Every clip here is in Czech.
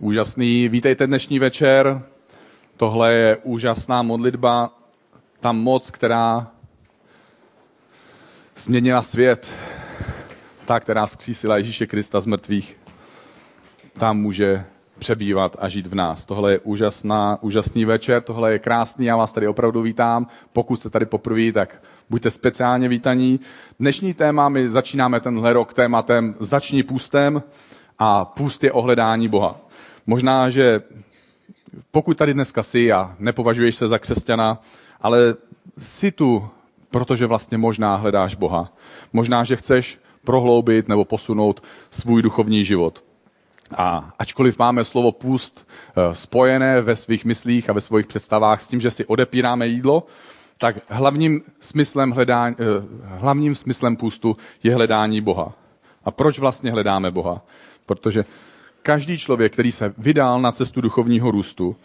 Úžasný. Vítejte dnešní večer. Tohle je úžasná modlitba. Ta moc, která změnila svět. Ta, která zkřísila Ježíše Krista z mrtvých. Tam může přebývat a žít v nás. Tohle je úžasná, úžasný večer, tohle je krásný, já vás tady opravdu vítám. Pokud jste tady poprvé, tak buďte speciálně vítaní. Dnešní téma, my začínáme tenhle rok tématem Začni půstem a půst je ohledání Boha. Možná, že pokud tady dneska jsi a nepovažuješ se za křesťana, ale jsi tu, protože vlastně možná hledáš Boha. Možná, že chceš prohloubit nebo posunout svůj duchovní život. A ačkoliv máme slovo půst eh, spojené ve svých myslích a ve svých představách s tím, že si odepíráme jídlo, tak hlavním smyslem, hledání, eh, hlavním smyslem půstu je hledání Boha. A proč vlastně hledáme Boha? Protože každý člověk, který se vydal na cestu duchovního růstu,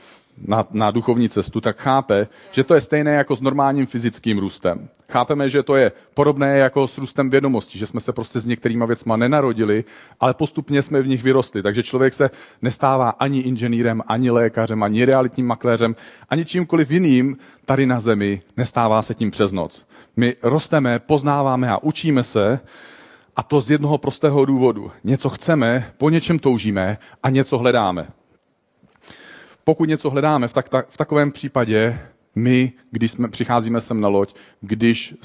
na, na duchovní cestu, tak chápe, že to je stejné jako s normálním fyzickým růstem. Chápeme, že to je podobné jako s růstem vědomostí, že jsme se prostě s některýma věcma nenarodili, ale postupně jsme v nich vyrostli. Takže člověk se nestává ani inženýrem, ani lékařem, ani realitním makléřem, ani čímkoliv jiným tady na zemi, nestává se tím přes noc. My rosteme, poznáváme a učíme se, a to z jednoho prostého důvodu. Něco chceme, po něčem toužíme a něco hledáme. Pokud něco hledáme, v, tak, tak, v takovém případě my, když jsme, přicházíme sem na loď, když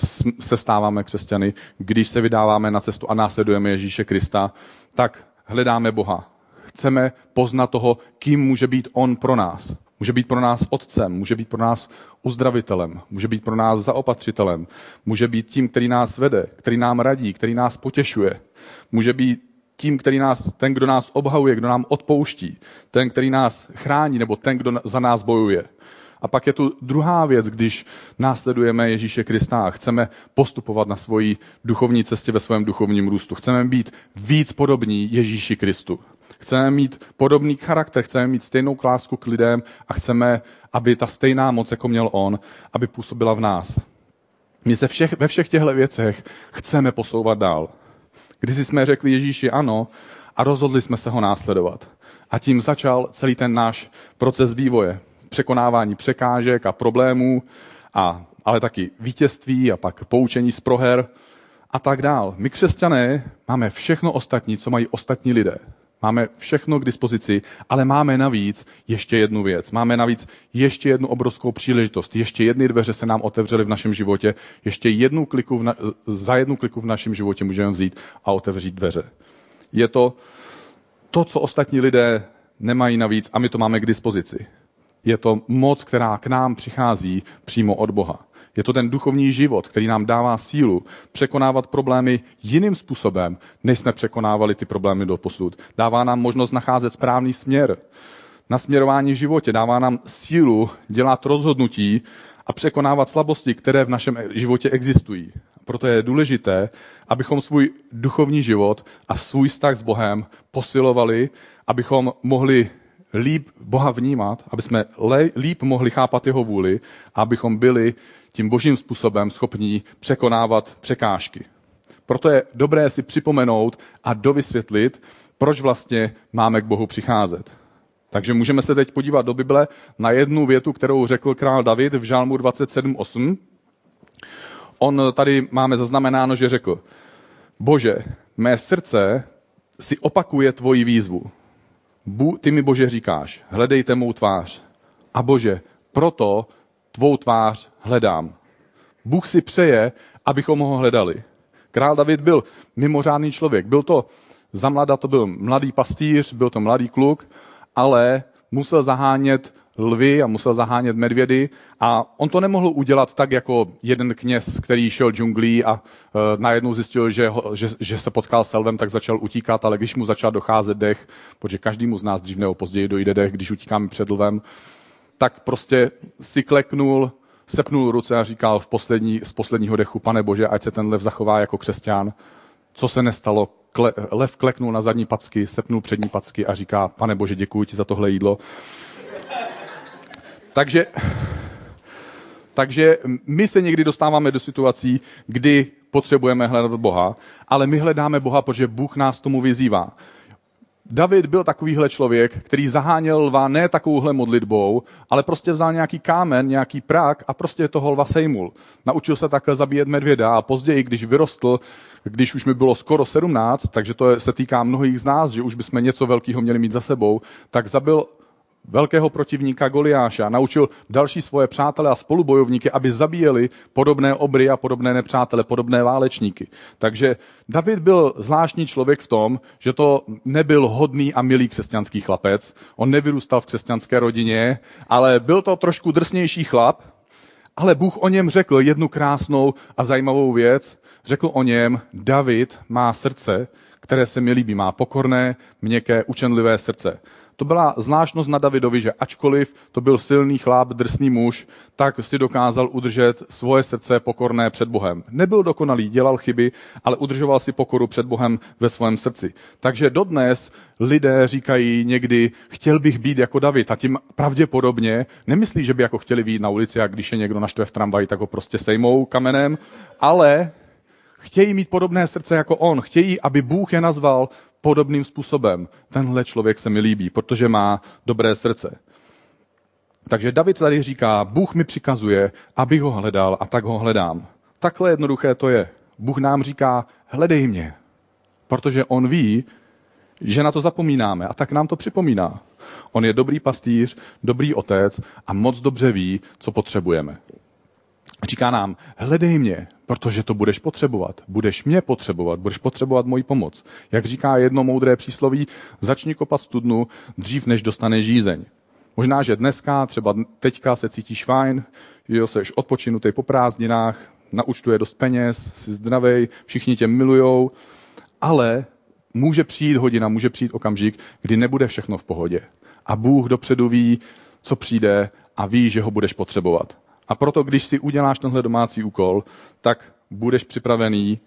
se stáváme křesťany, když se vydáváme na cestu a následujeme Ježíše Krista, tak hledáme Boha. Chceme poznat toho, kým může být On pro nás. Může být pro nás otcem, může být pro nás uzdravitelem, může být pro nás zaopatřitelem, může být tím, který nás vede, který nám radí, který nás potěšuje. Může být tím, který nás, ten, kdo nás obhajuje, kdo nám odpouští, ten, který nás chrání, nebo ten, kdo za nás bojuje. A pak je tu druhá věc, když následujeme Ježíše Krista a chceme postupovat na svoji duchovní cestě ve svém duchovním růstu. Chceme být víc podobní Ježíši Kristu. Chceme mít podobný charakter, chceme mít stejnou klásku k lidem a chceme, aby ta stejná moc, jako měl on, aby působila v nás. My se všech, ve všech těchto věcech chceme posouvat dál. Když jsme řekli Ježíši ano a rozhodli jsme se ho následovat. A tím začal celý ten náš proces vývoje. Překonávání překážek a problémů, a, ale taky vítězství a pak poučení z proher a tak dál. My křesťané máme všechno ostatní, co mají ostatní lidé. Máme všechno k dispozici, ale máme navíc ještě jednu věc. Máme navíc ještě jednu obrovskou příležitost. Ještě jedny dveře se nám otevřely v našem životě. Ještě jednu kliku v na, za jednu kliku v našem životě můžeme vzít a otevřít dveře. Je to to, co ostatní lidé nemají navíc a my to máme k dispozici. Je to moc, která k nám přichází přímo od Boha. Je to ten duchovní život, který nám dává sílu překonávat problémy jiným způsobem, než jsme překonávali ty problémy do posud. Dává nám možnost nacházet správný směr na směrování v životě. Dává nám sílu dělat rozhodnutí a překonávat slabosti, které v našem životě existují. Proto je důležité, abychom svůj duchovní život a svůj vztah s Bohem posilovali, abychom mohli líp Boha vnímat, aby jsme líp mohli chápat jeho vůli a abychom byli tím božím způsobem schopní překonávat překážky. Proto je dobré si připomenout a dovysvětlit, proč vlastně máme k Bohu přicházet. Takže můžeme se teď podívat do Bible na jednu větu, kterou řekl král David v Žálmu 27.8. On tady máme zaznamenáno, že řekl, Bože, mé srdce si opakuje tvoji výzvu. Ty mi, Bože, říkáš, hledejte mou tvář. A Bože, proto tvou tvář hledám. Bůh si přeje, abychom ho hledali. Král David byl mimořádný člověk. Byl to za mlada, to byl mladý pastýř, byl to mladý kluk, ale musel zahánět lvy a musel zahánět medvědy a on to nemohl udělat tak jako jeden kněz, který šel džunglí a uh, najednou zjistil, že, ho, že, že se potkal s lvem, tak začal utíkat, ale když mu začal docházet dech, protože každému z nás dřív nebo později dojde dech, když utíkáme před lvem, tak prostě si kleknul, sepnul ruce a říkal v poslední, z posledního dechu, pane Bože, ať se ten lev zachová jako křesťan. Co se nestalo? Kle, lev kleknul na zadní packy, sepnul přední packy a říká, pane Bože, děkuji ti za tohle jídlo. Takže, takže my se někdy dostáváme do situací, kdy potřebujeme hledat Boha, ale my hledáme Boha, protože Bůh nás tomu vyzývá. David byl takovýhle člověk, který zaháněl lva ne takovouhle modlitbou, ale prostě vzal nějaký kámen, nějaký prák a prostě toho lva sejmul. Naučil se takhle zabíjet medvěda a později, když vyrostl, když už mi bylo skoro 17, takže to se týká mnohých z nás, že už bychom něco velkého měli mít za sebou, tak zabil velkého protivníka Goliáša a naučil další svoje přátele a spolubojovníky, aby zabíjeli podobné obry a podobné nepřátele, podobné válečníky. Takže David byl zvláštní člověk v tom, že to nebyl hodný a milý křesťanský chlapec. On nevyrůstal v křesťanské rodině, ale byl to trošku drsnější chlap, ale Bůh o něm řekl jednu krásnou a zajímavou věc. Řekl o něm, David má srdce, které se mi líbí, má pokorné, měkké, učenlivé srdce. To byla zvláštnost na Davidovi, že ačkoliv to byl silný chlap, drsný muž, tak si dokázal udržet svoje srdce pokorné před Bohem. Nebyl dokonalý, dělal chyby, ale udržoval si pokoru před Bohem ve svém srdci. Takže dodnes lidé říkají někdy, chtěl bych být jako David a tím pravděpodobně nemyslí, že by jako chtěli být na ulici a když je někdo naštve v tramvaji, tak ho prostě sejmou kamenem, ale chtějí mít podobné srdce jako on. Chtějí, aby Bůh je nazval podobným způsobem. Tenhle člověk se mi líbí, protože má dobré srdce. Takže David tady říká, Bůh mi přikazuje, abych ho hledal a tak ho hledám. Takhle jednoduché to je. Bůh nám říká, hledej mě, protože on ví, že na to zapomínáme a tak nám to připomíná. On je dobrý pastýř, dobrý otec a moc dobře ví, co potřebujeme. Říká nám, hledej mě, protože to budeš potřebovat. Budeš mě potřebovat, budeš potřebovat moji pomoc. Jak říká jedno moudré přísloví, začni kopat studnu dřív, než dostaneš žízeň. Možná, že dneska, třeba teďka se cítíš fajn, jo, seš odpočinutý po prázdninách, na účtu je dost peněz, jsi zdravý, všichni tě milujou, ale může přijít hodina, může přijít okamžik, kdy nebude všechno v pohodě. A Bůh dopředu ví, co přijde a ví, že ho budeš potřebovat. A proto, když si uděláš tenhle domácí úkol, tak budeš připravený,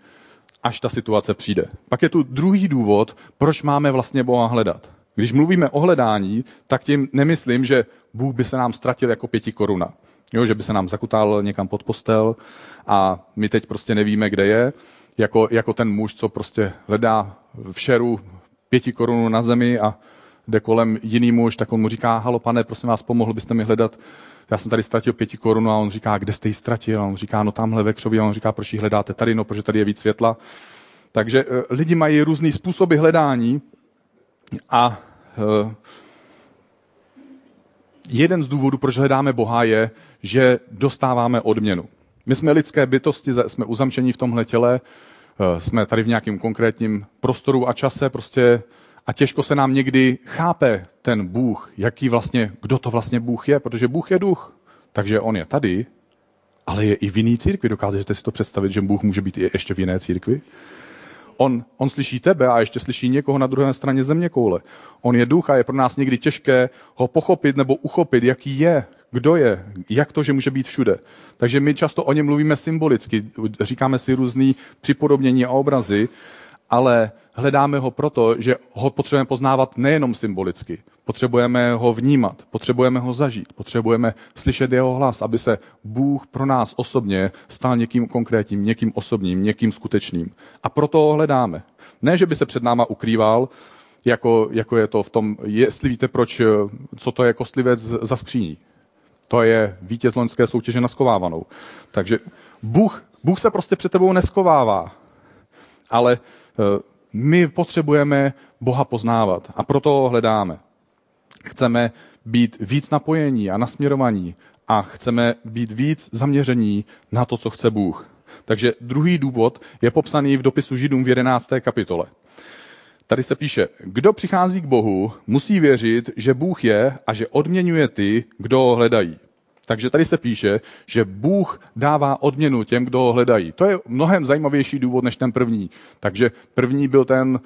až ta situace přijde. Pak je tu druhý důvod, proč máme vlastně Boha hledat. Když mluvíme o hledání, tak tím nemyslím, že Bůh by se nám ztratil jako pěti koruna. Jo, že by se nám zakutal někam pod postel a my teď prostě nevíme, kde je. Jako, jako ten muž, co prostě hledá v šeru pěti korunu na zemi a jde kolem jiný muž, tak on mu říká, halo pane, prosím vás, pomohl byste mi hledat já jsem tady ztratil pěti korun a on říká, kde jste ji ztratil? A on říká, no tamhle ve křoví. A on říká, proč ji hledáte tady? No, protože tady je víc světla. Takže uh, lidi mají různé způsoby hledání a uh, jeden z důvodů, proč hledáme Boha, je, že dostáváme odměnu. My jsme lidské bytosti, jsme uzamčení v tomhle těle, uh, jsme tady v nějakém konkrétním prostoru a čase, prostě a těžko se nám někdy chápe ten Bůh, jaký vlastně, kdo to vlastně Bůh je, protože Bůh je duch. Takže on je tady, ale je i v jiný církvi. Dokážete si to představit, že Bůh může být i ještě v jiné církvi? On, on slyší tebe a ještě slyší někoho na druhé straně země koule. On je duch a je pro nás někdy těžké ho pochopit nebo uchopit, jaký je, kdo je, jak to, že může být všude. Takže my často o něm mluvíme symbolicky, říkáme si různý připodobnění a obrazy, ale hledáme ho proto, že ho potřebujeme poznávat nejenom symbolicky. Potřebujeme ho vnímat, potřebujeme ho zažít, potřebujeme slyšet jeho hlas, aby se Bůh pro nás osobně stal někým konkrétním, někým osobním, někým skutečným. A proto ho hledáme. Ne, že by se před náma ukrýval, jako, jako je to v tom, jestli víte, proč, co to je kostlivec za skříní. To je vítěz loňské soutěže na skovávanou. Takže Bůh, Bůh se prostě před tebou neskovává. Ale Eh, my potřebujeme Boha poznávat a proto ho hledáme. Chceme být víc napojení a nasměrovaní a chceme být víc zaměření na to, co chce Bůh. Takže druhý důvod je popsaný v dopisu Židům v 11. kapitole. Tady se píše, kdo přichází k Bohu, musí věřit, že Bůh je a že odměňuje ty, kdo ho hledají. Takže tady se píše, že Bůh dává odměnu těm, kdo ho hledají. To je mnohem zajímavější důvod než ten první. Takže první byl ten,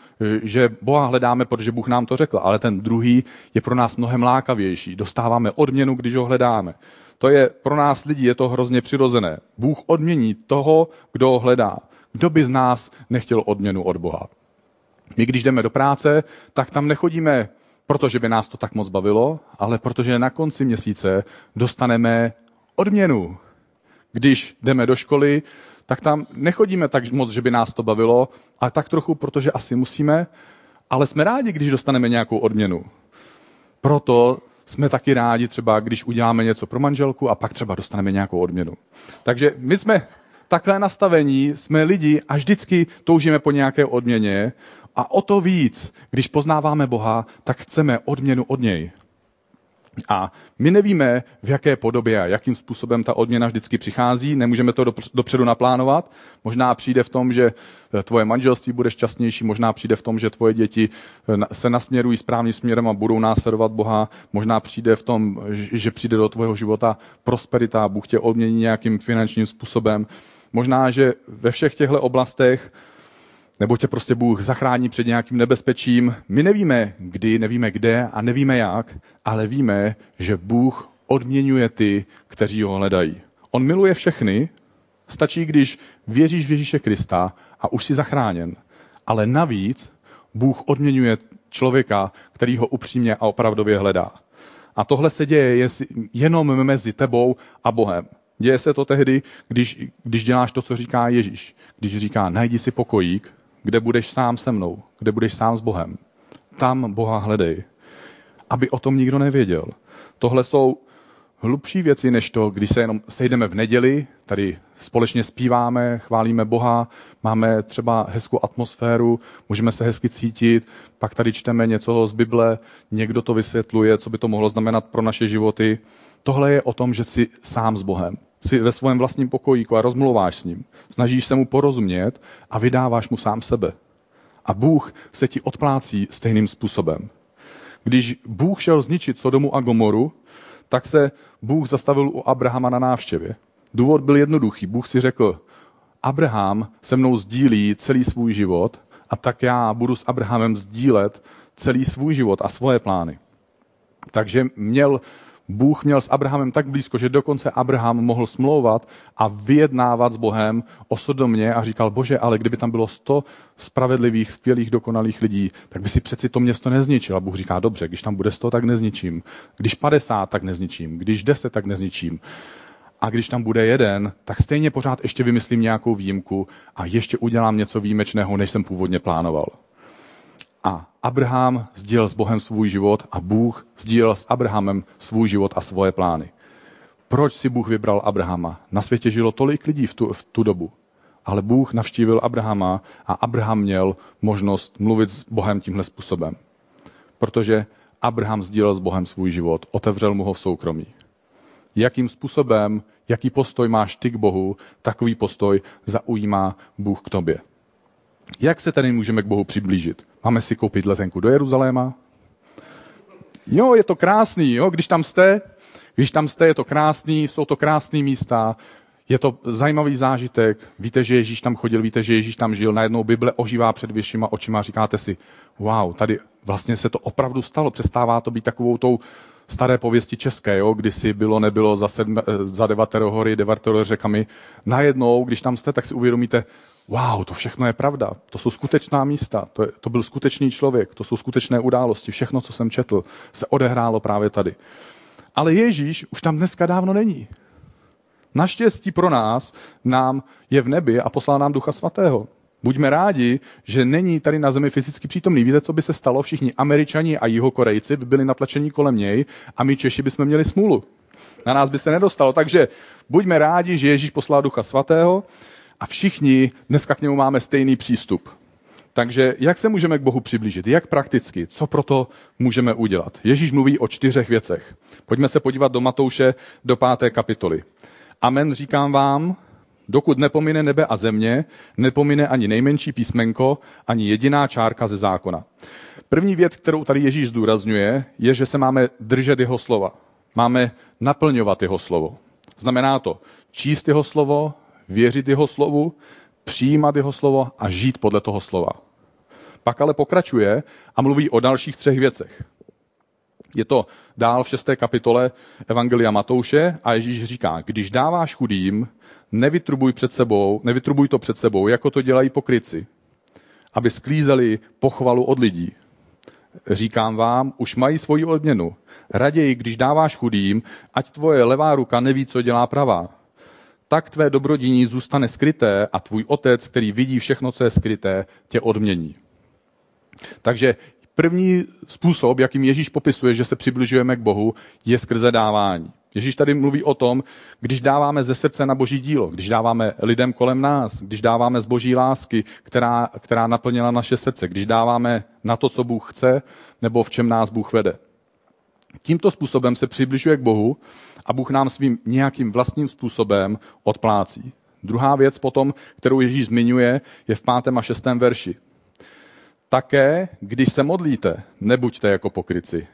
že Boha hledáme, protože Bůh nám to řekl, ale ten druhý je pro nás mnohem lákavější. Dostáváme odměnu, když ho hledáme. To je pro nás lidi, je to hrozně přirozené. Bůh odmění toho, kdo ho hledá. Kdo by z nás nechtěl odměnu od Boha? My, když jdeme do práce, tak tam nechodíme protože by nás to tak moc bavilo, ale protože na konci měsíce dostaneme odměnu. Když jdeme do školy, tak tam nechodíme tak moc, že by nás to bavilo, ale tak trochu, protože asi musíme. ale jsme rádi, když dostaneme nějakou odměnu. Proto jsme taky rádi třeba, když uděláme něco pro manželku a pak třeba dostaneme nějakou odměnu. Takže my jsme takhle nastavení, jsme lidi a vždycky toužíme po nějaké odměně a o to víc, když poznáváme Boha, tak chceme odměnu od něj. A my nevíme, v jaké podobě a jakým způsobem ta odměna vždycky přichází, nemůžeme to dopředu naplánovat. Možná přijde v tom, že eh, tvoje manželství bude šťastnější, možná přijde v tom, že tvoje děti eh, se nasměrují správným směrem a budou následovat Boha, možná přijde v tom, že přijde do tvého života prosperita, Bůh tě odmění nějakým finančním způsobem. Možná, že ve všech těchto oblastech nebo tě prostě Bůh zachrání před nějakým nebezpečím. My nevíme kdy, nevíme kde a nevíme jak, ale víme, že Bůh odměňuje ty, kteří ho hledají. On miluje všechny, stačí, když věříš v Ježíše Krista a už jsi zachráněn. Ale navíc Bůh odměňuje člověka, který ho upřímně a opravdově hledá. A tohle se děje jenom mezi tebou a Bohem. Děje se to tehdy, když, když děláš to, co říká Ježíš. Když říká, najdi si pokojík, kde budeš sám se mnou, kde budeš sám s Bohem. Tam Boha hledej. Aby o tom nikdo nevěděl. Tohle jsou hlubší věci, než to, když se jenom sejdeme v neděli, tady společně zpíváme, chválíme Boha, máme třeba hezkou atmosféru, můžeme se hezky cítit, pak tady čteme něco z Bible, někdo to vysvětluje, co by to mohlo znamenat pro naše životy. Tohle je o tom, že jsi sám s Bohem si ve svém vlastním pokojíku a rozmluváš s ním. Snažíš se mu porozumět a vydáváš mu sám sebe. A Bůh se ti odplácí stejným způsobem. Když Bůh šel zničit Sodomu a Gomoru, tak se Bůh zastavil u Abrahama na návštěvě. Důvod byl jednoduchý. Bůh si řekl, Abraham se mnou sdílí celý svůj život a tak já budu s Abrahamem sdílet celý svůj život a svoje plány. Takže měl Bůh měl s Abrahamem tak blízko, že dokonce Abraham mohl smlouvat a vyjednávat s Bohem o Sodomě a říkal, bože, ale kdyby tam bylo sto spravedlivých, skvělých, dokonalých lidí, tak by si přeci to město nezničil. A Bůh říká, dobře, když tam bude sto, tak nezničím. Když padesát, tak nezničím. Když deset, tak nezničím. A když tam bude jeden, tak stejně pořád ještě vymyslím nějakou výjimku a ještě udělám něco výjimečného, než jsem původně plánoval. A Abraham sdílel s Bohem svůj život a Bůh sdílel s Abrahamem svůj život a svoje plány. Proč si Bůh vybral Abrahama? Na světě žilo tolik lidí v tu, v tu dobu. Ale Bůh navštívil Abrahama a Abraham měl možnost mluvit s Bohem tímhle způsobem. Protože Abraham sdílel s Bohem svůj život, otevřel mu ho v soukromí. Jakým způsobem, jaký postoj máš ty k Bohu, takový postoj zaujímá Bůh k tobě. Jak se tedy můžeme k Bohu přiblížit? Máme si koupit letenku do Jeruzaléma? Jo, je to krásný, jo, když tam jste, když tam jste, je to krásný, jsou to krásné místa, je to zajímavý zážitek, víte, že Ježíš tam chodil, víte, že Ježíš tam žil, najednou Bible ožívá před vyššíma očima říkáte si, wow, tady vlastně se to opravdu stalo, přestává to být takovou tou staré pověsti české, jo, kdysi bylo, nebylo za, sedm, za devatero hory, devatero řekami. Najednou, když tam jste, tak si uvědomíte, wow, to všechno je pravda, to jsou skutečná místa, to, je, to byl skutečný člověk, to jsou skutečné události, všechno, co jsem četl, se odehrálo právě tady. Ale Ježíš už tam dneska dávno není. Naštěstí pro nás nám je v nebi a poslal nám Ducha Svatého. Buďme rádi, že není tady na zemi fyzicky přítomný. Víte, co by se stalo? Všichni američani a jihokorejci by byli natlačení kolem něj a my Češi bychom měli smůlu. Na nás by se nedostalo. Takže buďme rádi, že Ježíš poslal Ducha Svatého a všichni dneska k němu máme stejný přístup. Takže jak se můžeme k Bohu přiblížit? Jak prakticky? Co proto můžeme udělat? Ježíš mluví o čtyřech věcech. Pojďme se podívat do Matouše, do páté kapitoly. Amen říkám vám, dokud nepomine nebe a země, nepomine ani nejmenší písmenko, ani jediná čárka ze zákona. První věc, kterou tady Ježíš zdůrazňuje, je, že se máme držet jeho slova. Máme naplňovat jeho slovo. Znamená to číst jeho slovo, věřit jeho slovu, přijímat jeho slovo a žít podle toho slova. Pak ale pokračuje a mluví o dalších třech věcech. Je to dál v šesté kapitole Evangelia Matouše a Ježíš říká, když dáváš chudým, nevytrubuj, před sebou, nevytrubuj to před sebou, jako to dělají pokryci, aby sklízeli pochvalu od lidí. Říkám vám, už mají svoji odměnu. Raději, když dáváš chudým, ať tvoje levá ruka neví, co dělá pravá tak tvé dobrodiní zůstane skryté a tvůj otec, který vidí všechno, co je skryté, tě odmění. Takže první způsob, jakým Ježíš popisuje, že se přibližujeme k Bohu, je skrze dávání. Ježíš tady mluví o tom, když dáváme ze srdce na boží dílo, když dáváme lidem kolem nás, když dáváme z boží lásky, která, která naplnila naše srdce, když dáváme na to, co Bůh chce, nebo v čem nás Bůh vede. Tímto způsobem se přibližuje k Bohu a Bůh nám svým nějakým vlastním způsobem odplácí. Druhá věc potom, kterou Ježíš zmiňuje, je v pátém a šestém verši. Také, když se modlíte, nebuďte jako pokryci.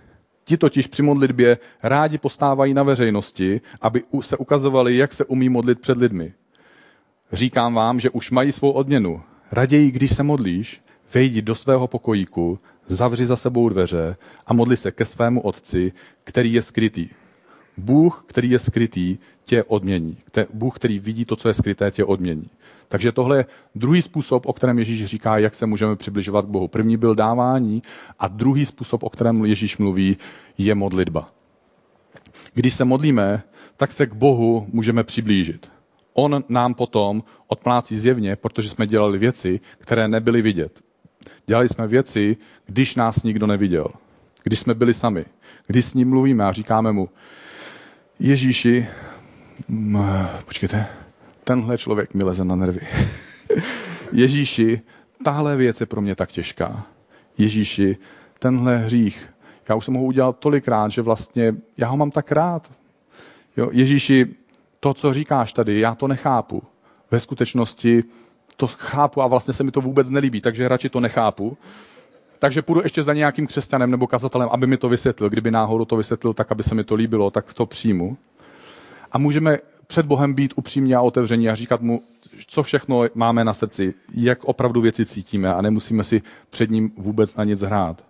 Ti totiž při modlitbě rádi postávají na veřejnosti, aby se ukazovali, jak se umí modlit před lidmi. Říkám vám, že už mají svou odměnu. Raději, když se modlíš, vejdi do svého pokojíku, zavři za sebou dveře a modli se ke svému otci, který je skrytý. Bůh, který je skrytý, tě odmění. Bůh, který vidí to, co je skryté, tě odmění. Takže tohle je druhý způsob, o kterém Ježíš říká, jak se můžeme přibližovat k Bohu. První byl dávání a druhý způsob, o kterém Ježíš mluví, je modlitba. Když se modlíme, tak se k Bohu můžeme přiblížit. On nám potom odplácí zjevně, protože jsme dělali věci, které nebyly vidět. Dělali jsme věci, když nás nikdo neviděl. Když jsme byli sami. Když s ním mluvíme a říkáme mu, Ježíši, počkejte, tenhle člověk mi leze na nervy. Ježíši, tahle věc je pro mě tak těžká. Ježíši, tenhle hřích, já už jsem ho udělal tolikrát, že vlastně já ho mám tak rád. Jo, Ježíši, to, co říkáš tady, já to nechápu. Ve skutečnosti to chápu a vlastně se mi to vůbec nelíbí, takže radši to nechápu. Takže půjdu ještě za nějakým křesťanem nebo kazatelem, aby mi to vysvětlil. Kdyby náhodou to vysvětlil tak, aby se mi to líbilo, tak to přijmu. A můžeme před Bohem být upřímní a otevření a říkat mu, co všechno máme na srdci, jak opravdu věci cítíme a nemusíme si před ním vůbec na nic hrát.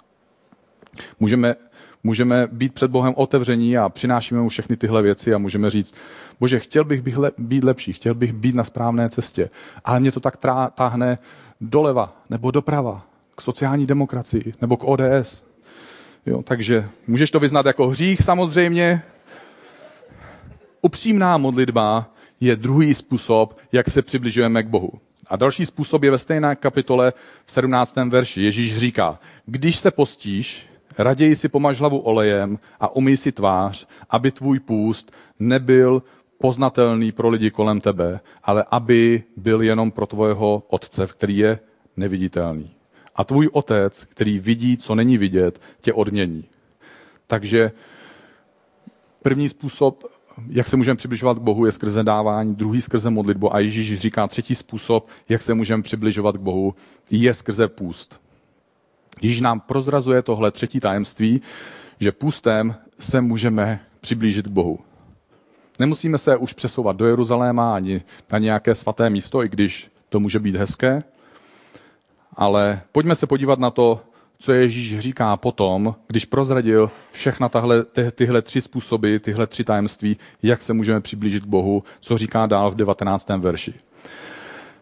Můžeme, můžeme být před Bohem otevření a přinášíme mu všechny tyhle věci a můžeme říct, bože, chtěl bych být lepší, chtěl bych být na správné cestě, ale mě to tak táhne doleva nebo doprava, k sociální demokracii nebo k ODS. Jo, takže můžeš to vyznat jako hřích samozřejmě, upřímná modlitba je druhý způsob, jak se přibližujeme k Bohu. A další způsob je ve stejné kapitole v 17. verši. Ježíš říká, když se postíš, raději si pomaž hlavu olejem a umyj si tvář, aby tvůj půst nebyl poznatelný pro lidi kolem tebe, ale aby byl jenom pro tvého otce, který je neviditelný. A tvůj otec, který vidí, co není vidět, tě odmění. Takže první způsob jak se můžeme přibližovat k Bohu, je skrze dávání, druhý skrze modlitbu a Ježíš říká třetí způsob, jak se můžeme přibližovat k Bohu, je skrze půst. Ježíš nám prozrazuje tohle třetí tajemství, že půstem se můžeme přiblížit k Bohu. Nemusíme se už přesouvat do Jeruzaléma ani na nějaké svaté místo, i když to může být hezké, ale pojďme se podívat na to, co Ježíš říká potom, když prozradil všechna tahle, ty, tyhle tři způsoby, tyhle tři tajemství, jak se můžeme přiblížit k Bohu, co říká dál v 19. verši.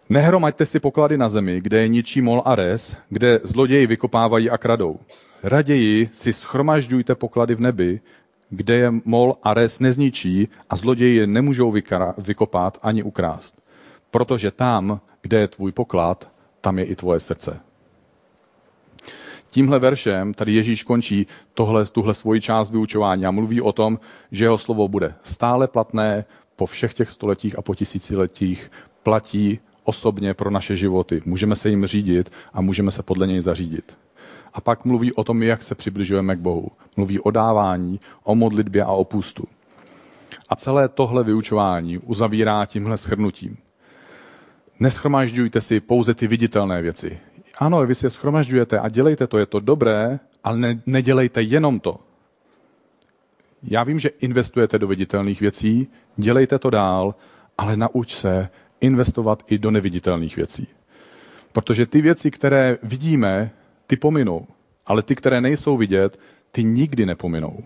Nehromaďte si poklady na zemi, kde je ničí mol a res, kde zloději vykopávají a kradou. Raději si schromažďujte poklady v nebi, kde je mol a res nezničí a zloději je nemůžou vykopat ani ukrást. Protože tam, kde je tvůj poklad, tam je i tvoje srdce. Tímhle veršem tady Ježíš končí tohle, tuhle svoji část vyučování a mluví o tom, že jeho slovo bude stále platné po všech těch stoletích a po tisíciletích platí osobně pro naše životy. Můžeme se jim řídit a můžeme se podle něj zařídit. A pak mluví o tom, jak se přibližujeme k Bohu. Mluví o dávání, o modlitbě a o pustu. A celé tohle vyučování uzavírá tímhle shrnutím. Neschromažďujte si pouze ty viditelné věci. Ano, vy si je schromažďujete a dělejte to, je to dobré, ale ne, nedělejte jenom to. Já vím, že investujete do viditelných věcí, dělejte to dál, ale nauč se investovat i do neviditelných věcí. Protože ty věci, které vidíme, ty pominou, ale ty, které nejsou vidět, ty nikdy nepominou.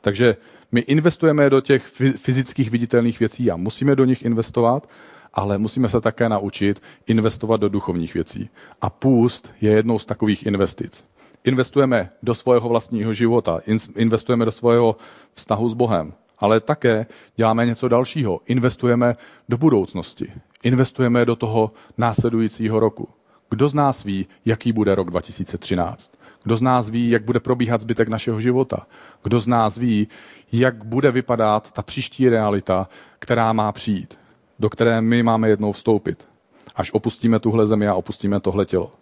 Takže my investujeme do těch fyzických viditelných věcí a musíme do nich investovat, ale musíme se také naučit investovat do duchovních věcí. A půst je jednou z takových investic. Investujeme do svého vlastního života, investujeme do svého vztahu s Bohem, ale také děláme něco dalšího. Investujeme do budoucnosti. Investujeme do toho následujícího roku. Kdo z nás ví, jaký bude rok 2013? Kdo z nás ví, jak bude probíhat zbytek našeho života? Kdo z nás ví, jak bude vypadat ta příští realita, která má přijít, do které my máme jednou vstoupit, až opustíme tuhle zemi a opustíme tohle tělo?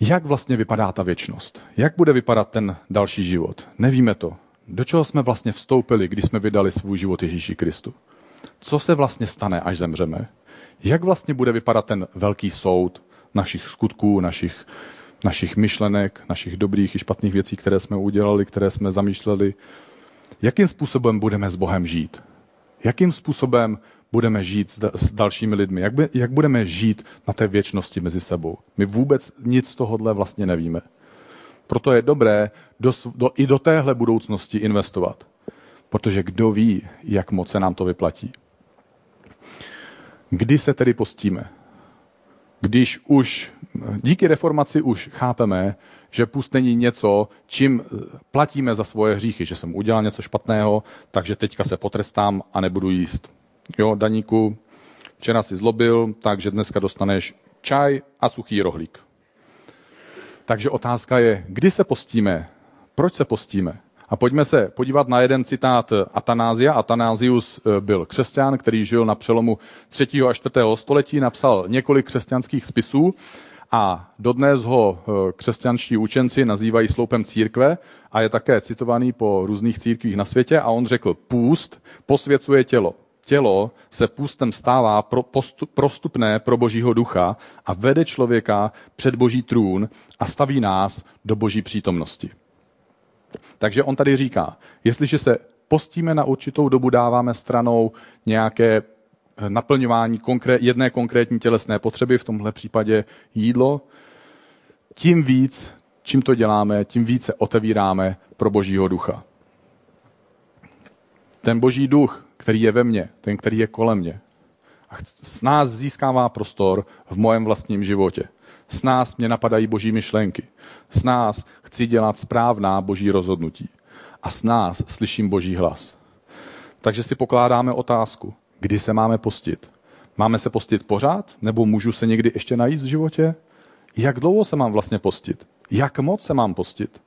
Jak vlastně vypadá ta věčnost? Jak bude vypadat ten další život? Nevíme to. Do čeho jsme vlastně vstoupili, když jsme vydali svůj život Ježíši Kristu? Co se vlastně stane, až zemřeme? Jak vlastně bude vypadat ten velký soud našich skutků, našich, našich myšlenek, našich dobrých i špatných věcí, které jsme udělali, které jsme zamýšleli? Jakým způsobem budeme s Bohem žít? Jakým způsobem budeme žít s, dalšími lidmi? Jak, by, jak budeme žít na té věčnosti mezi sebou? My vůbec nic z tohohle vlastně nevíme. Proto je dobré do, do, i do téhle budoucnosti investovat. Protože kdo ví, jak moc se nám to vyplatí. Kdy se tedy postíme? Když už díky reformaci už chápeme, že půst není něco, čím platíme za svoje hříchy, že jsem udělal něco špatného, takže teďka se potrestám a nebudu jíst. Jo, Daníku, včera si zlobil, takže dneska dostaneš čaj a suchý rohlík. Takže otázka je, kdy se postíme? Proč se postíme? A pojďme se podívat na jeden citát Atanázia. Atanázius eh, byl křesťan, který žil na přelomu 3. a 4. století, napsal několik křesťanských spisů a dodnes ho eh, křesťanští učenci nazývají sloupem církve a je také citovaný po různých církvích na světě a on řekl, půst posvěcuje tělo. Tělo se půstem stává pro postup, prostupné pro božího ducha a vede člověka před boží trůn a staví nás do boží přítomnosti. Takže on tady říká, jestliže se postíme na určitou dobu, dáváme stranou nějaké eh, naplňování konkré- jedné konkrétní tělesné potřeby, v tomhle případě jídlo, tím víc, čím to děláme, tím více otevíráme pro Božího ducha. Ten Boží duch, který je ve mně, ten, který je kolem mě, a s nás získává prostor v mojem vlastním životě. S nás mě napadají boží myšlenky. S nás chci dělat správná boží rozhodnutí. A s nás slyším boží hlas. Takže si pokládáme otázku, kdy se máme postit. Máme se postit pořád? Nebo můžu se někdy ještě najíst v životě? Jak dlouho se mám vlastně postit? Jak moc se mám postit?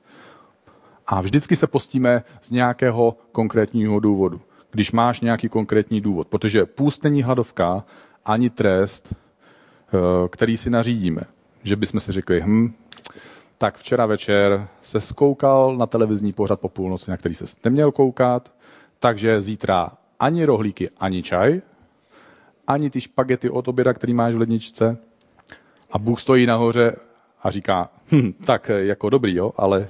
A vždycky se postíme z nějakého konkrétního důvodu. Když máš nějaký konkrétní důvod. Protože půst není hladovka ani trest, eh, který si nařídíme že bychom si řekli, hm, tak včera večer se skoukal na televizní pořad po půlnoci, na který se neměl koukat, takže zítra ani rohlíky, ani čaj, ani ty špagety od oběda, který máš v ledničce. A Bůh stojí nahoře a říká, hm, tak jako dobrý, jo, ale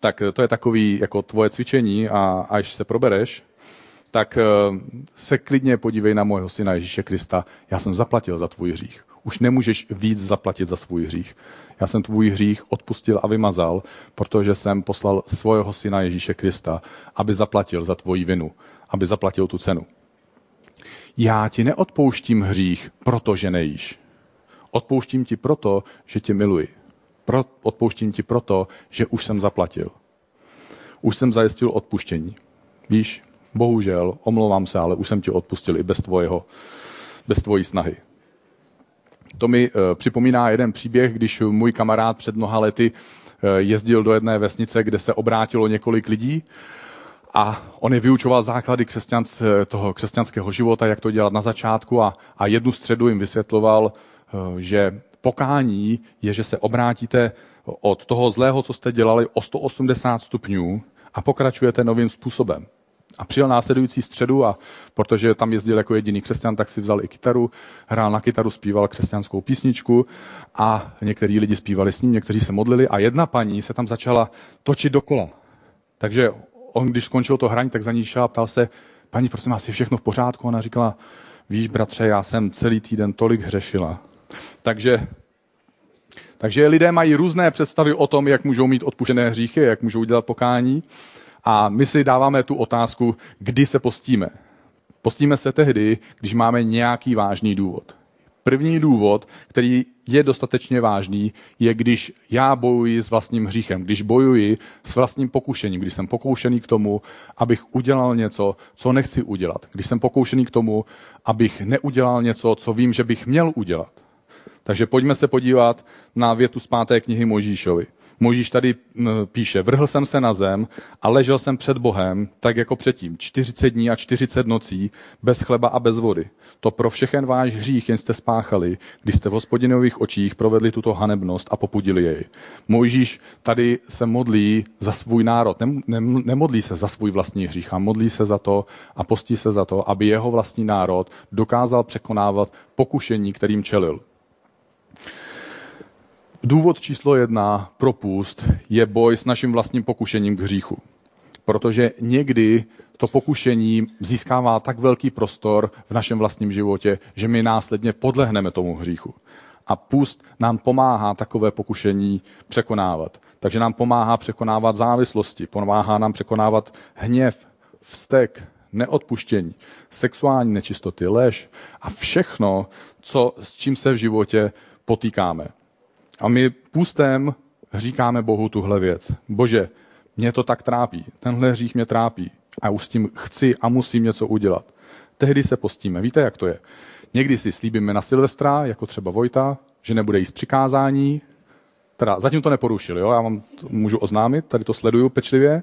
tak to je takový jako tvoje cvičení a až se probereš, tak eh, se klidně podívej na mojeho syna Ježíše Krista. Já jsem zaplatil za tvůj hřích už nemůžeš víc zaplatit za svůj hřích. Já jsem tvůj hřích odpustil a vymazal, protože jsem poslal svého syna Ježíše Krista, aby zaplatil za tvoji vinu, aby zaplatil tu cenu. Já ti neodpouštím hřích, protože nejíš. Odpouštím ti proto, že tě miluji. Pro, odpouštím ti proto, že už jsem zaplatil. Už jsem zajistil odpuštění. Víš, bohužel, omlouvám se, ale už jsem ti odpustil i bez tvojeho, bez tvojí snahy. To mi uh, připomíná jeden příběh, když můj kamarád před mnoha lety uh, jezdil do jedné vesnice, kde se obrátilo několik lidí a on je vyučoval základy křesťans, toho křesťanského života, jak to dělat na začátku a, a jednu středu jim vysvětloval, že pokání je, že se obrátíte od toho zlého, co jste dělali, o 180 stupňů a pokračujete novým způsobem. A přijel následující středu a protože tam jezdil jako jediný křesťan, tak si vzal i kytaru, hrál na kytaru, zpíval křesťanskou písničku a některý lidi zpívali s ním, někteří se modlili a jedna paní se tam začala točit dokola. Takže on, když skončil to hraní, tak za ní šel a ptal se, paní, prosím vás, je všechno v pořádku? Ona říkala, víš, bratře, já jsem celý týden tolik hřešila. Takže takže lidé mají různé představy o tom, jak můžou mít odpuštěné hříchy, jak můžou dělat pokání. A my si dáváme tu otázku, kdy se postíme. Postíme se tehdy, když máme nějaký vážný důvod. První důvod, který je dostatečně vážný, je, když já bojuji s vlastním hříchem, když bojuji s vlastním pokušením, když jsem pokoušený k tomu, abych udělal něco, co nechci udělat, když jsem pokoušený k tomu, abych neudělal něco, co vím, že bych měl udělat. Takže pojďme se podívat na větu z páté knihy Možíšovi. Možíš tady píše, vrhl jsem se na zem a ležel jsem před Bohem, tak jako předtím, 40 dní a 40 nocí, bez chleba a bez vody. To pro všechen váš hřích, jen jste spáchali, když jste v hospodinových očích provedli tuto hanebnost a popudili jej. Mojžíš tady se modlí za svůj národ, nem, nem, nemodlí se za svůj vlastní hřích, a modlí se za to a postí se za to, aby jeho vlastní národ dokázal překonávat pokušení, kterým čelil. Důvod číslo jedna pro půst je boj s naším vlastním pokušením k hříchu. Protože někdy to pokušení získává tak velký prostor v našem vlastním životě, že my následně podlehneme tomu hříchu. A půst nám pomáhá takové pokušení překonávat. Takže nám pomáhá překonávat závislosti, pomáhá nám překonávat hněv, vztek, neodpuštění, sexuální nečistoty, lež a všechno, co, s čím se v životě potýkáme. A my půstem říkáme Bohu tuhle věc. Bože, mě to tak trápí, tenhle hřích mě trápí a už s tím chci a musím něco udělat. Tehdy se postíme. Víte, jak to je? Někdy si slíbíme na Silvestra, jako třeba Vojta, že nebude jíst přikázání. Teda zatím to neporušil, jo? já vám to můžu oznámit, tady to sleduju pečlivě.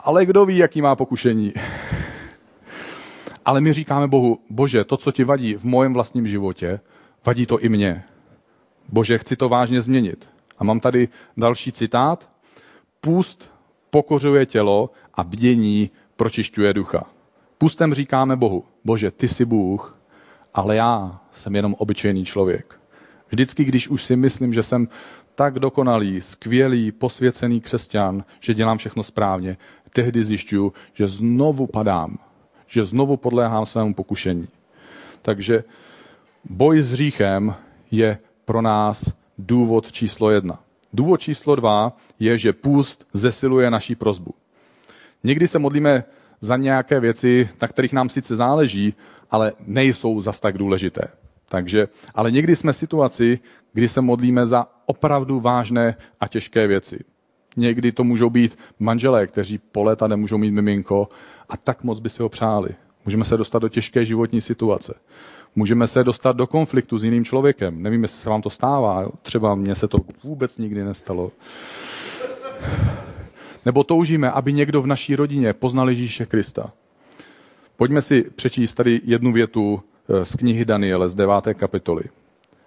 Ale kdo ví, jaký má pokušení? Ale my říkáme Bohu, bože, to, co ti vadí v mojem vlastním životě, vadí to i mně. Bože, chci to vážně změnit. A mám tady další citát. Půst pokořuje tělo a bdění pročišťuje ducha. Pustem říkáme Bohu, Bože, ty jsi Bůh, ale já jsem jenom obyčejný člověk. Vždycky, když už si myslím, že jsem tak dokonalý, skvělý, posvěcený křesťan, že dělám všechno správně, tehdy zjišťuju, že znovu padám, že znovu podléhám svému pokušení. Takže boj s hříchem je pro nás důvod číslo jedna. Důvod číslo dva je, že půst zesiluje naší prozbu. Někdy se modlíme za nějaké věci, na kterých nám sice záleží, ale nejsou zas tak důležité. Takže, ale někdy jsme v situaci, kdy se modlíme za opravdu vážné a těžké věci. Někdy to můžou být manželé, kteří po léta nemůžou mít miminko a tak moc by si ho přáli. Můžeme se dostat do těžké životní situace. Můžeme se dostat do konfliktu s jiným člověkem. Nevím, jestli se vám to stává. Třeba mně se to vůbec nikdy nestalo. Nebo toužíme, aby někdo v naší rodině poznal Ježíše Krista. Pojďme si přečíst tady jednu větu eh, z knihy Daniele z 9. kapitoly.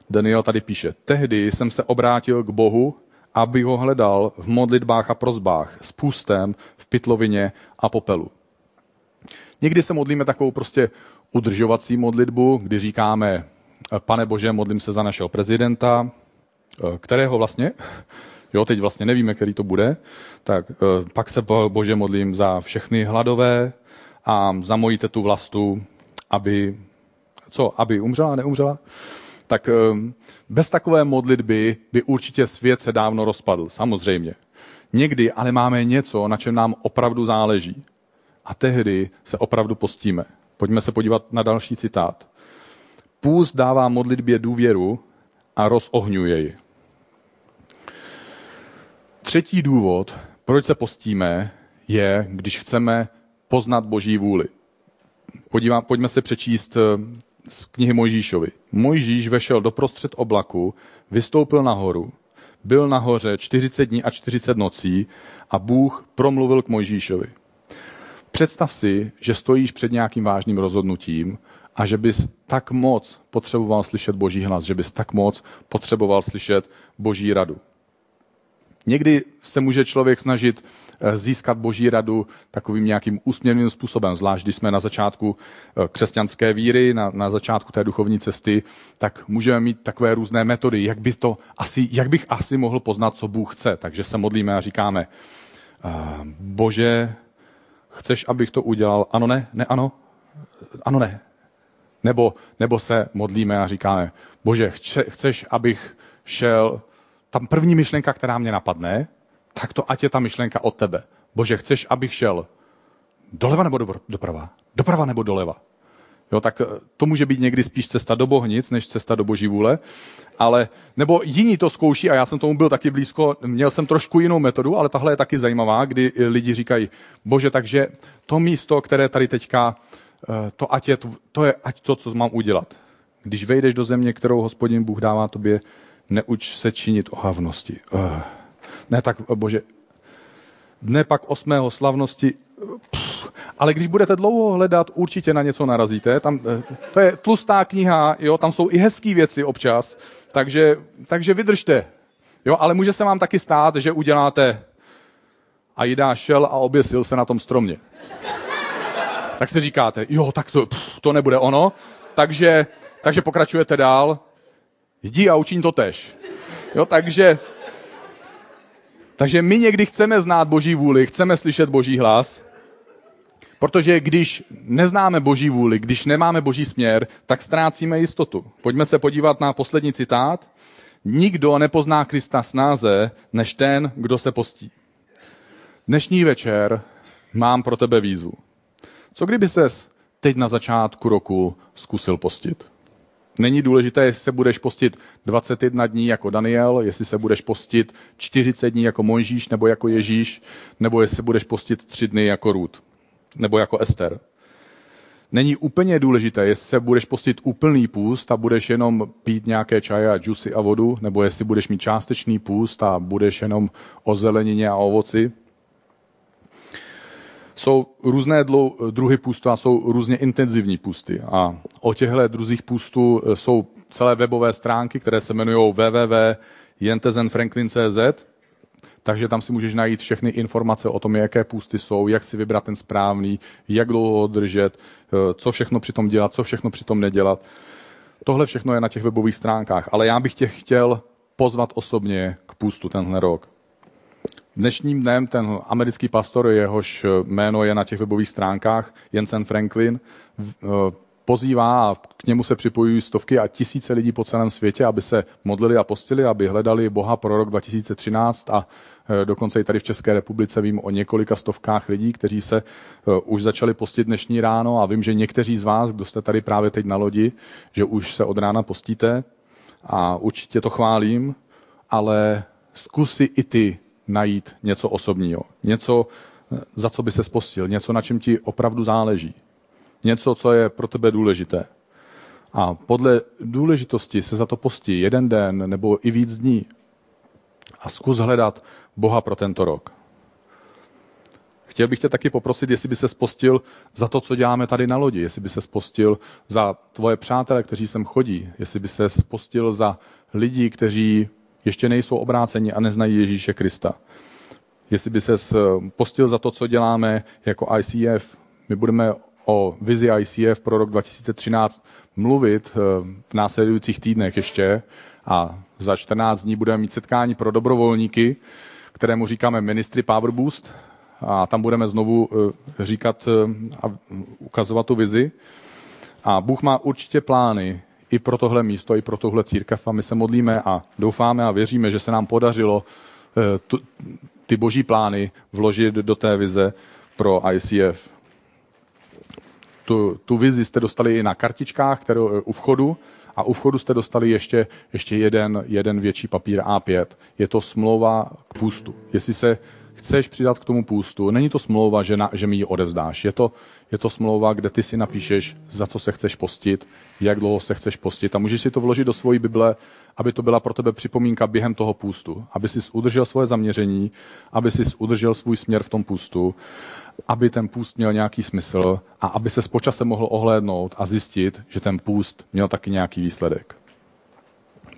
Daniel tady píše, tehdy jsem se obrátil k Bohu, aby ho hledal v modlitbách a prozbách, s půstem, v pytlovině a popelu. Někdy se modlíme takovou prostě udržovací modlitbu, kdy říkáme, pane Bože, modlím se za našeho prezidenta, eh, kterého vlastně, jo, teď vlastně nevíme, který to bude, tak eh, pak se Bože modlím za všechny hladové a za moji tetu vlastu, aby, co, aby umřela, neumřela? Tak eh, bez takové modlitby by určitě svět se dávno rozpadl, samozřejmě. Někdy ale máme něco, na čem nám opravdu záleží. A tehdy se opravdu postíme. Pojďme se podívat na další citát. Půst dává modlitbě důvěru a rozohňuje ji. Třetí důvod, proč se postíme, je, když chceme poznat Boží vůli. Podívá, pojďme se přečíst eh, z knihy Mojžíšovi. Mojžíš vešel do prostřed oblaku, vystoupil nahoru, byl nahoře 40 dní a 40 nocí a Bůh promluvil k Mojžíšovi. Představ si, že stojíš před nějakým vážným rozhodnutím a že bys tak moc potřeboval slyšet Boží hlas, že bys tak moc potřeboval slyšet Boží radu. Někdy se může člověk snažit eh, získat Boží radu takovým nějakým úsměvným způsobem, zvlášť když jsme na začátku eh, křesťanské víry, na, na začátku té duchovní cesty, tak můžeme mít takové různé metody, jak, by to asi, jak bych asi mohl poznat, co Bůh chce. Takže se modlíme a říkáme, eh, Bože, chceš, abych to udělal? Ano, ne, ne, ano, ano, ne. Nebo, nebo se modlíme a říkáme, bože, chce, chceš, abych šel, tam první myšlenka, která mě napadne, tak to ať je ta myšlenka od tebe. Bože, chceš, abych šel doleva nebo doprava? Doprava nebo doleva? Jo, tak eh, to může být někdy spíš cesta do bohnic, než cesta do boží vůle. Ale, nebo jiní to zkouší, a já jsem tomu byl taky blízko, měl jsem trošku jinou metodu, ale tahle je taky zajímavá, kdy lidi říkají, bože, takže to místo, které tady teďka, eh, to ať je, to je ať to, co mám udělat. když vejdeš do země, kterou hospodin Bůh dává tobě, neuč se činit ohavnosti. Ne tak, bože, dne pak osmého slavnosti, pff, ale když budete dlouho hledat, určitě na něco narazíte. Tam, eh, to je tlustá kniha, jo, tam jsou i hezké věci občas, takže, takže vydržte. Jo, ale může se vám taky stát, že uděláte a Jidá šel a oběsil se na tom stromě. Tak si říkáte, jo, tak to, pff, to nebude ono. Takže, takže pokračujete dál. Jdi a učin to tež. Jo, takže, takže my někdy chceme znát Boží vůli, chceme slyšet Boží hlas, protože když neznáme Boží vůli, když nemáme Boží směr, tak ztrácíme jistotu. Pojďme se podívat na poslední citát. Nikdo nepozná Krista snáze, než ten, kdo se postí. Dnešní večer mám pro tebe výzvu. Co kdyby ses teď na začátku roku zkusil postit? Není důležité, jestli se budeš postit 21 dní jako Daniel, jestli se budeš postit 40 dní jako Mojžíš nebo jako Ježíš, nebo jestli se budeš postit 3 dny jako Ruth, nebo jako Ester. Není úplně důležité, jestli se budeš postit úplný půst a budeš jenom pít nějaké čaje a džusy a vodu, nebo jestli budeš mít částečný půst a budeš jenom o zelenině a ovoci. Jsou různé druhy půstu a jsou různě intenzivní půsty. A o těchto druzích půstů e, jsou celé webové stránky, které se jmenují www.jentezenfranklin.cz takže tam si můžeš najít všechny informace o tom, jaké půsty jsou, jak si vybrat ten správný, jak dlouho ho držet, e, co všechno při tom dělat, co všechno při tom nedělat. Tohle všechno je na těch webových stránkách, ale já bych tě chtěl pozvat osobně k půstu tenhle rok. Dnešním dnem ten americký pastor, jehož jméno je na těch webových stránkách, Jensen Franklin, eh, pozývá a k němu se připojují stovky a tisíce lidí po celém světě, aby se modlili a postili, aby hledali Boha pro rok 2013 a eh, dokonce i tady v České republice vím o několika stovkách lidí, kteří se eh, už začali postit dnešní ráno a vím, že někteří z vás, kdo jste tady právě teď na lodi, že už se od rána postíte a určitě to chválím, ale zkusy i ty najít něco osobního, něco, za co by se spostil, něco, na čem ti opravdu záleží, něco, co je pro tebe důležité. A podle důležitosti se za to postí jeden den nebo i víc dní a zkus hledat Boha pro tento rok. Chtěl bych tě taky poprosit, jestli by se spostil za to, co děláme tady na lodi, jestli by se spostil za tvoje přátele, kteří sem chodí, jestli by se spostil za lidi, kteří ještě nejsou obráceni a neznají Ježíše Krista. Jestli by se postil za to, co děláme jako ICF, my budeme o vizi ICF pro rok 2013 mluvit eh, v následujících týdnech ještě a za 14 dní budeme mít setkání pro dobrovolníky, kterému říkáme Ministry Power Boost a tam budeme znovu eh, říkat eh, a ukazovat tu vizi. A Bůh má určitě plány i pro tohle místo, i pro tohle církev a my se modlíme a doufáme a věříme, že se nám podařilo ty boží plány vložit do té vize pro ICF. Tu, tu vizi jste dostali i na kartičkách kterou, eh, u vchodu a u vchodu jste dostali ještě, ještě jeden, jeden větší papír A5. Je to smlouva k půstu. Jestli se chceš přidat k tomu půstu, není to smlouva, že, na, že mi ji odevzdáš. Je to, je to smlouva, kde ty si napíšeš, za co se chceš postit, jak dlouho se chceš postit a můžeš si to vložit do svojí Bible, aby to byla pro tebe připomínka během toho půstu, aby si udržel svoje zaměření, aby si udržel svůj směr v tom půstu, aby ten půst měl nějaký smysl a aby se počasem mohl ohlédnout a zjistit, že ten půst měl taky nějaký výsledek.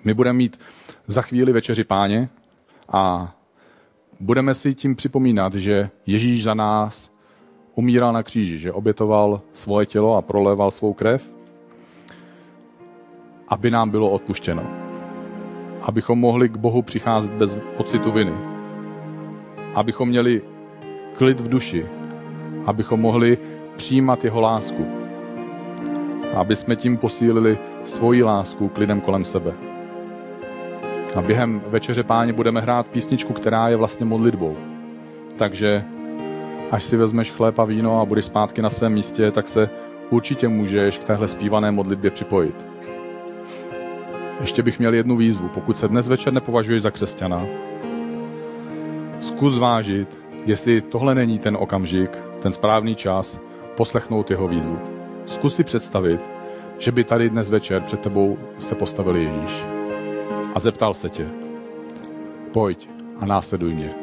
My budeme mít za chvíli večeři páně a budeme si tím připomínat, že Ježíš za nás umíral na kříži, že obětoval svoje tělo a proléval svou krev, aby nám bylo odpuštěno. Abychom mohli k Bohu přicházet bez pocitu viny. Abychom měli klid v duši. Abychom mohli přijímat jeho lásku. Aby jsme tím posílili svoji lásku k lidem kolem sebe. A během večeře páně budeme hrát písničku, která je vlastně modlitbou. Takže až si vezmeš chléb a víno a budeš zpátky na svém místě, tak se určitě můžeš k téhle zpívané modlitbě připojit. Ještě bych měl jednu výzvu. Pokud se dnes večer nepovažuješ za křesťana, zkus zvážit, jestli tohle není ten okamžik, ten správný čas, poslechnout jeho výzvu. Zkus si představit, že by tady dnes večer před tebou se postavil Ježíš a zeptal se tě, pojď a následuj mě.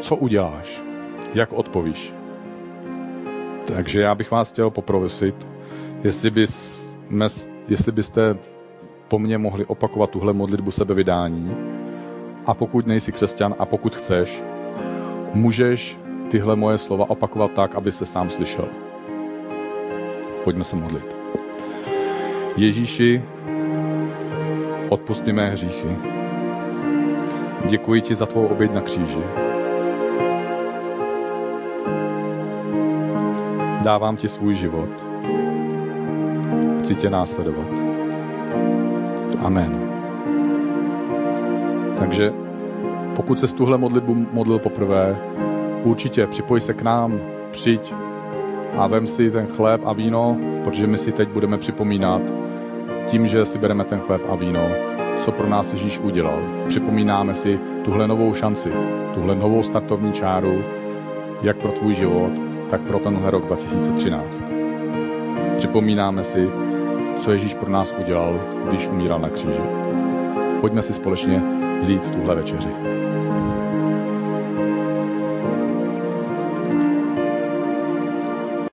Co uděláš? Jak odpovíš? Takže já bych vás chtěl poprosit, jestli, bys, jestli byste po mně mohli opakovat tuhle modlitbu sebevydání a pokud nejsi křesťan a pokud chceš, můžeš tyhle moje slova opakovat tak, aby se sám slyšel. Pojďme se modlit. Ježíši, odpust mi mé hříchy. Děkuji ti za tvou oběť na kříži. Dávám ti svůj život. Chci tě následovat. Amen. Takže pokud se tuhle modlitbu modlil poprvé, určitě připoj se k nám, přijď a vem si ten chléb a víno, protože my si teď budeme připomínat tím, že si bereme ten chléb a víno, co pro nás Ježíš udělal. Připomínáme si tuhle novou šanci, tuhle novou startovní čáru, jak pro tvůj život, tak pro tenhle rok 2013. Připomínáme si, co Ježíš pro nás udělal, když umíral na kříži. Pojďme si společně vzít tuhle večeři.